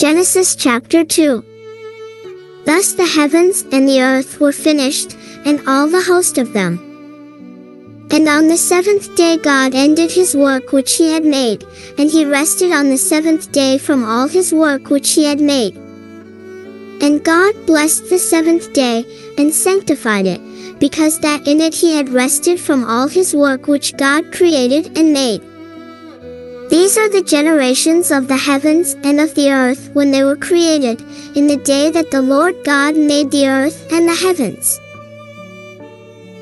Genesis chapter 2 Thus the heavens and the earth were finished, and all the host of them. And on the seventh day God ended his work which he had made, and he rested on the seventh day from all his work which he had made. And God blessed the seventh day, and sanctified it, because that in it he had rested from all his work which God created and made. These are the generations of the heavens and of the earth when they were created, in the day that the Lord God made the earth and the heavens.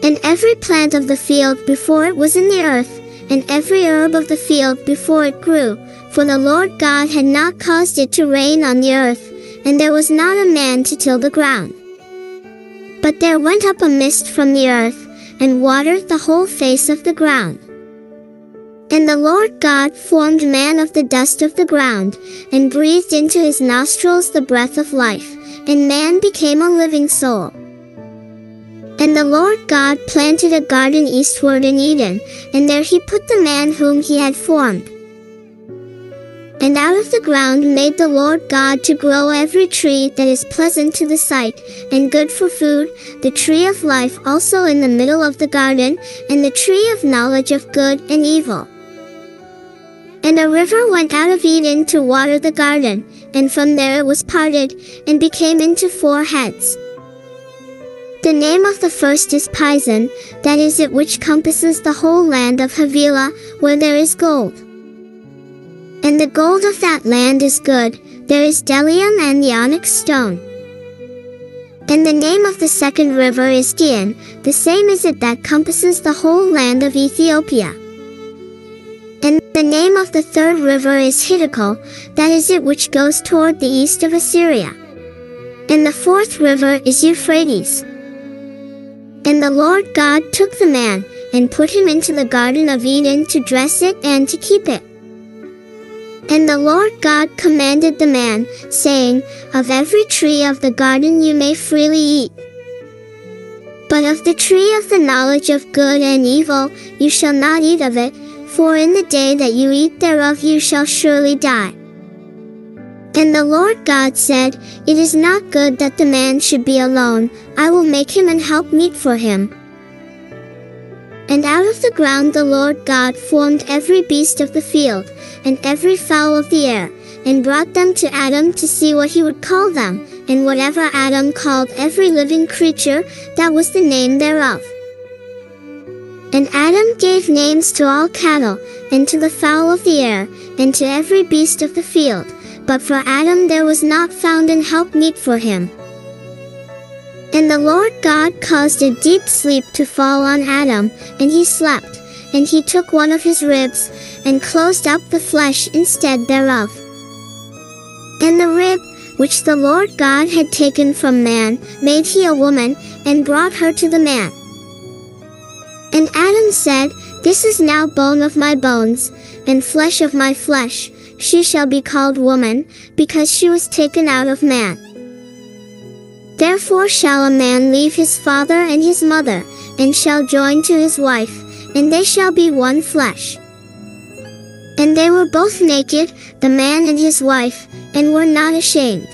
And every plant of the field before it was in the earth, and every herb of the field before it grew, for the Lord God had not caused it to rain on the earth, and there was not a man to till the ground. But there went up a mist from the earth, and watered the whole face of the ground. And the Lord God formed man of the dust of the ground, and breathed into his nostrils the breath of life, and man became a living soul. And the Lord God planted a garden eastward in Eden, and there he put the man whom he had formed. And out of the ground made the Lord God to grow every tree that is pleasant to the sight, and good for food, the tree of life also in the middle of the garden, and the tree of knowledge of good and evil. And a river went out of Eden to water the garden, and from there it was parted, and became into four heads. The name of the first is Pison, that is it which compasses the whole land of Havilah, where there is gold. And the gold of that land is good, there is bdellium and the onyx stone. And the name of the second river is Gihon, the same is it that compasses the whole land of Ethiopia. And the name of the third river is Hiddekel, that is it which goes toward the east of Assyria. And the fourth river is Euphrates. And the Lord God took the man, and put him into the Garden of Eden to dress it and to keep it. And the Lord God commanded the man, saying, Of every tree of the garden you may freely eat. But of the tree of the knowledge of good and evil you shall not eat of it, for in the day that you eat thereof you shall surely die. And the Lord God said, It is not good that the man should be alone, I will make him an help meet for him. And out of the ground the Lord God formed every beast of the field, and every fowl of the air, and brought them to Adam to see what he would call them, and whatever Adam called every living creature, that was the name thereof. And Adam gave names to all cattle, and to the fowl of the air, and to every beast of the field, but for Adam there was not found an help meet for him. And the Lord God caused a deep sleep to fall on Adam, and he slept, and he took one of his ribs, and closed up the flesh instead thereof. And the rib, which the Lord God had taken from man, made he a woman, and brought her to the man. And Adam said, This is now bone of my bones, and flesh of my flesh, she shall be called woman, because she was taken out of man. Therefore shall a man leave his father and his mother, and shall join to his wife, and they shall be one flesh. And they were both naked, the man and his wife, and were not ashamed.